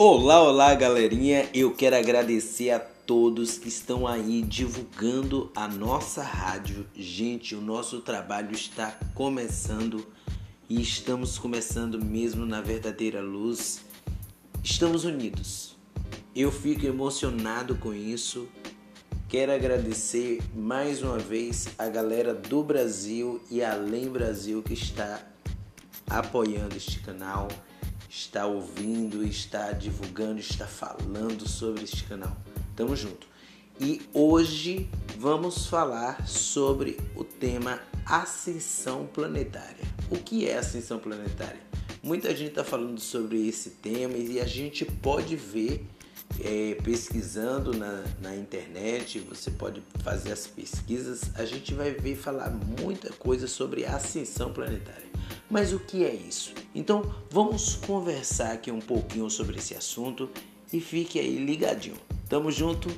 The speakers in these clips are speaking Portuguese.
Olá, olá, galerinha! Eu quero agradecer a todos que estão aí divulgando a nossa rádio. Gente, o nosso trabalho está começando e estamos começando mesmo na verdadeira luz. Estamos unidos. Eu fico emocionado com isso. Quero agradecer mais uma vez a galera do Brasil e além Brasil que está apoiando este canal está ouvindo, está divulgando, está falando sobre este canal. Tamo junto. E hoje vamos falar sobre o tema ascensão planetária. O que é ascensão planetária? Muita gente está falando sobre esse tema e a gente pode ver é, pesquisando na, na internet, você pode fazer as pesquisas, a gente vai ver falar muita coisa sobre ascensão planetária. Mas o que é isso? Então vamos conversar aqui um pouquinho sobre esse assunto e fique aí ligadinho. Tamo junto,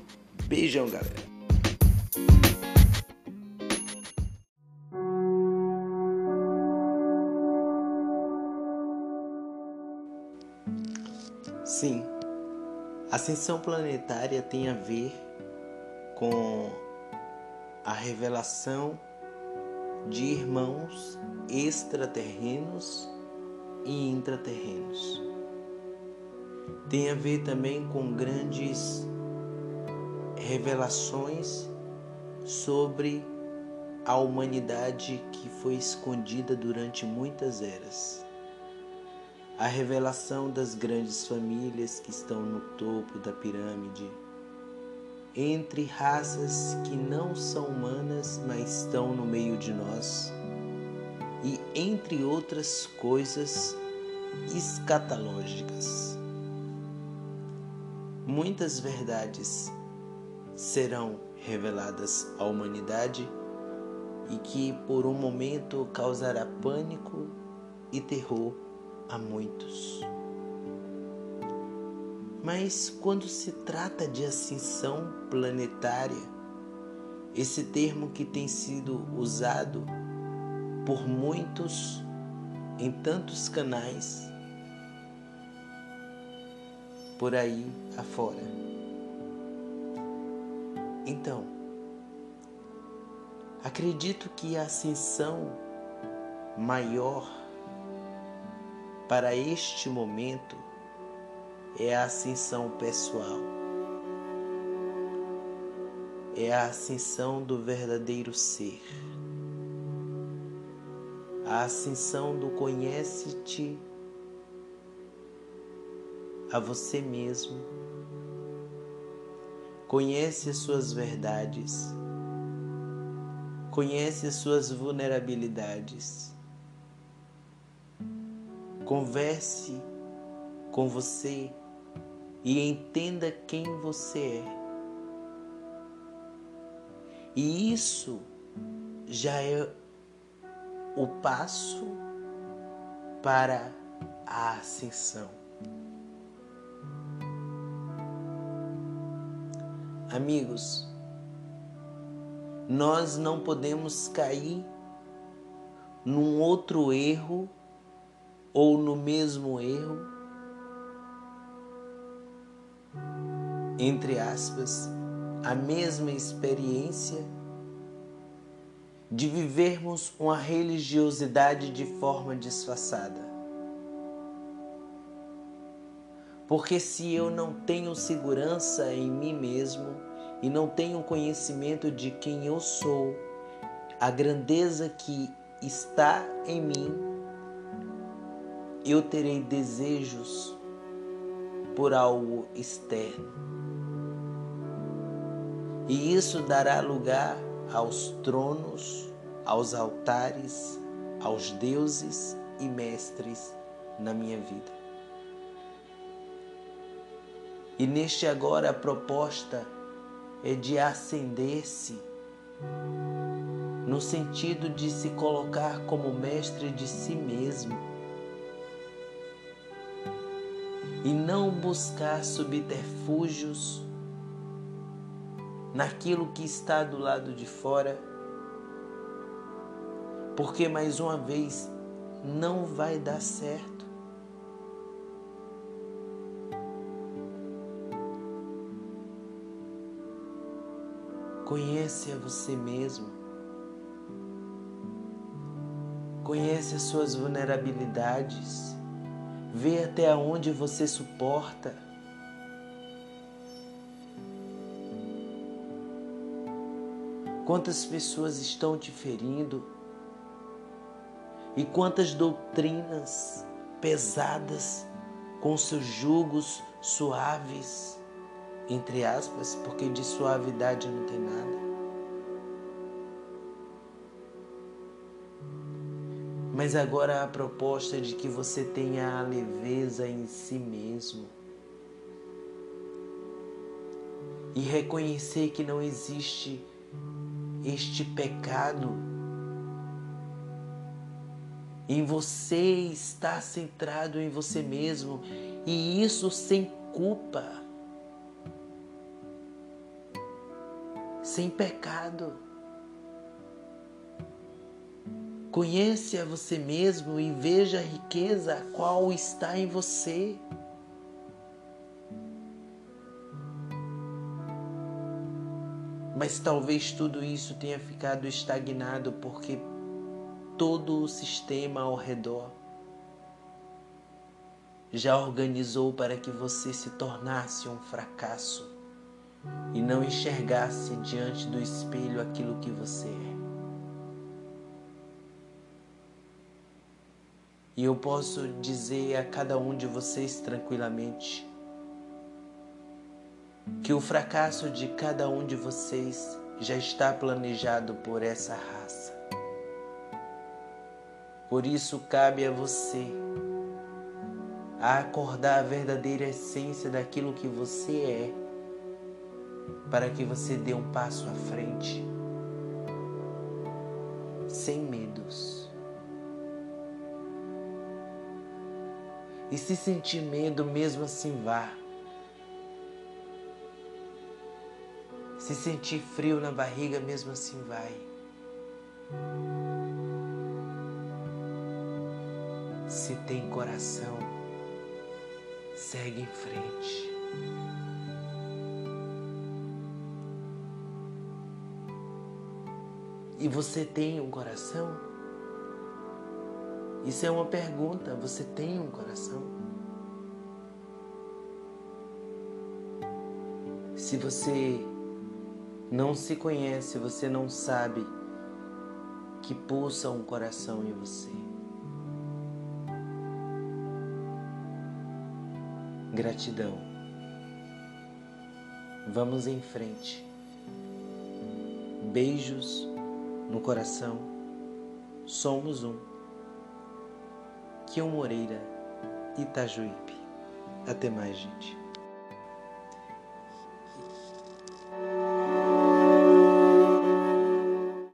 beijão galera! Sim, ascensão planetária tem a ver com a revelação de irmãos extraterrenos e intraterrenos. Tem a ver também com grandes revelações sobre a humanidade que foi escondida durante muitas eras. A revelação das grandes famílias que estão no topo da pirâmide entre raças que não são humanas, mas estão no meio de nós, e entre outras coisas escatológicas. Muitas verdades serão reveladas à humanidade e que por um momento causará pânico e terror a muitos. Mas quando se trata de ascensão planetária, esse termo que tem sido usado por muitos em tantos canais por aí afora. Então, acredito que a ascensão maior para este momento é a ascensão pessoal. É a ascensão do verdadeiro ser. A ascensão do conhece-te a você mesmo. Conhece as suas verdades. Conhece as suas vulnerabilidades. Converse com você e entenda quem você é. E isso já é o passo para a ascensão. Amigos, nós não podemos cair num outro erro ou no mesmo erro entre aspas, a mesma experiência de vivermos uma religiosidade de forma disfarçada. Porque se eu não tenho segurança em mim mesmo e não tenho conhecimento de quem eu sou, a grandeza que está em mim, eu terei desejos por algo externo e isso dará lugar aos tronos, aos altares, aos deuses e mestres na minha vida. E neste agora a proposta é de acender-se no sentido de se colocar como mestre de si mesmo e não buscar subterfúgios naquilo que está do lado de fora, porque mais uma vez não vai dar certo. Conhece a você mesmo. Conhece as suas vulnerabilidades. Vê até onde você suporta. Quantas pessoas estão te ferindo? E quantas doutrinas pesadas com seus jugos suaves, entre aspas, porque de suavidade não tem nada. Mas agora a proposta é de que você tenha a leveza em si mesmo. E reconhecer que não existe este pecado em você estar centrado em você mesmo e isso sem culpa, sem pecado. Conhece a você mesmo e veja a riqueza qual está em você. Mas talvez tudo isso tenha ficado estagnado porque todo o sistema ao redor já organizou para que você se tornasse um fracasso e não enxergasse diante do espelho aquilo que você é. E eu posso dizer a cada um de vocês tranquilamente que o fracasso de cada um de vocês já está planejado por essa raça. Por isso cabe a você a acordar a verdadeira essência daquilo que você é, para que você dê um passo à frente, sem medos. E se sentir medo, mesmo assim vá. Se sentir frio na barriga, mesmo assim vai. Se tem coração, segue em frente. E você tem um coração? Isso é uma pergunta. Você tem um coração? Se você não se conhece, você não sabe que pulsa um coração em você. Gratidão. Vamos em frente. Beijos no coração. Somos um. Kion Moreira, Itajuípe. Até mais, gente.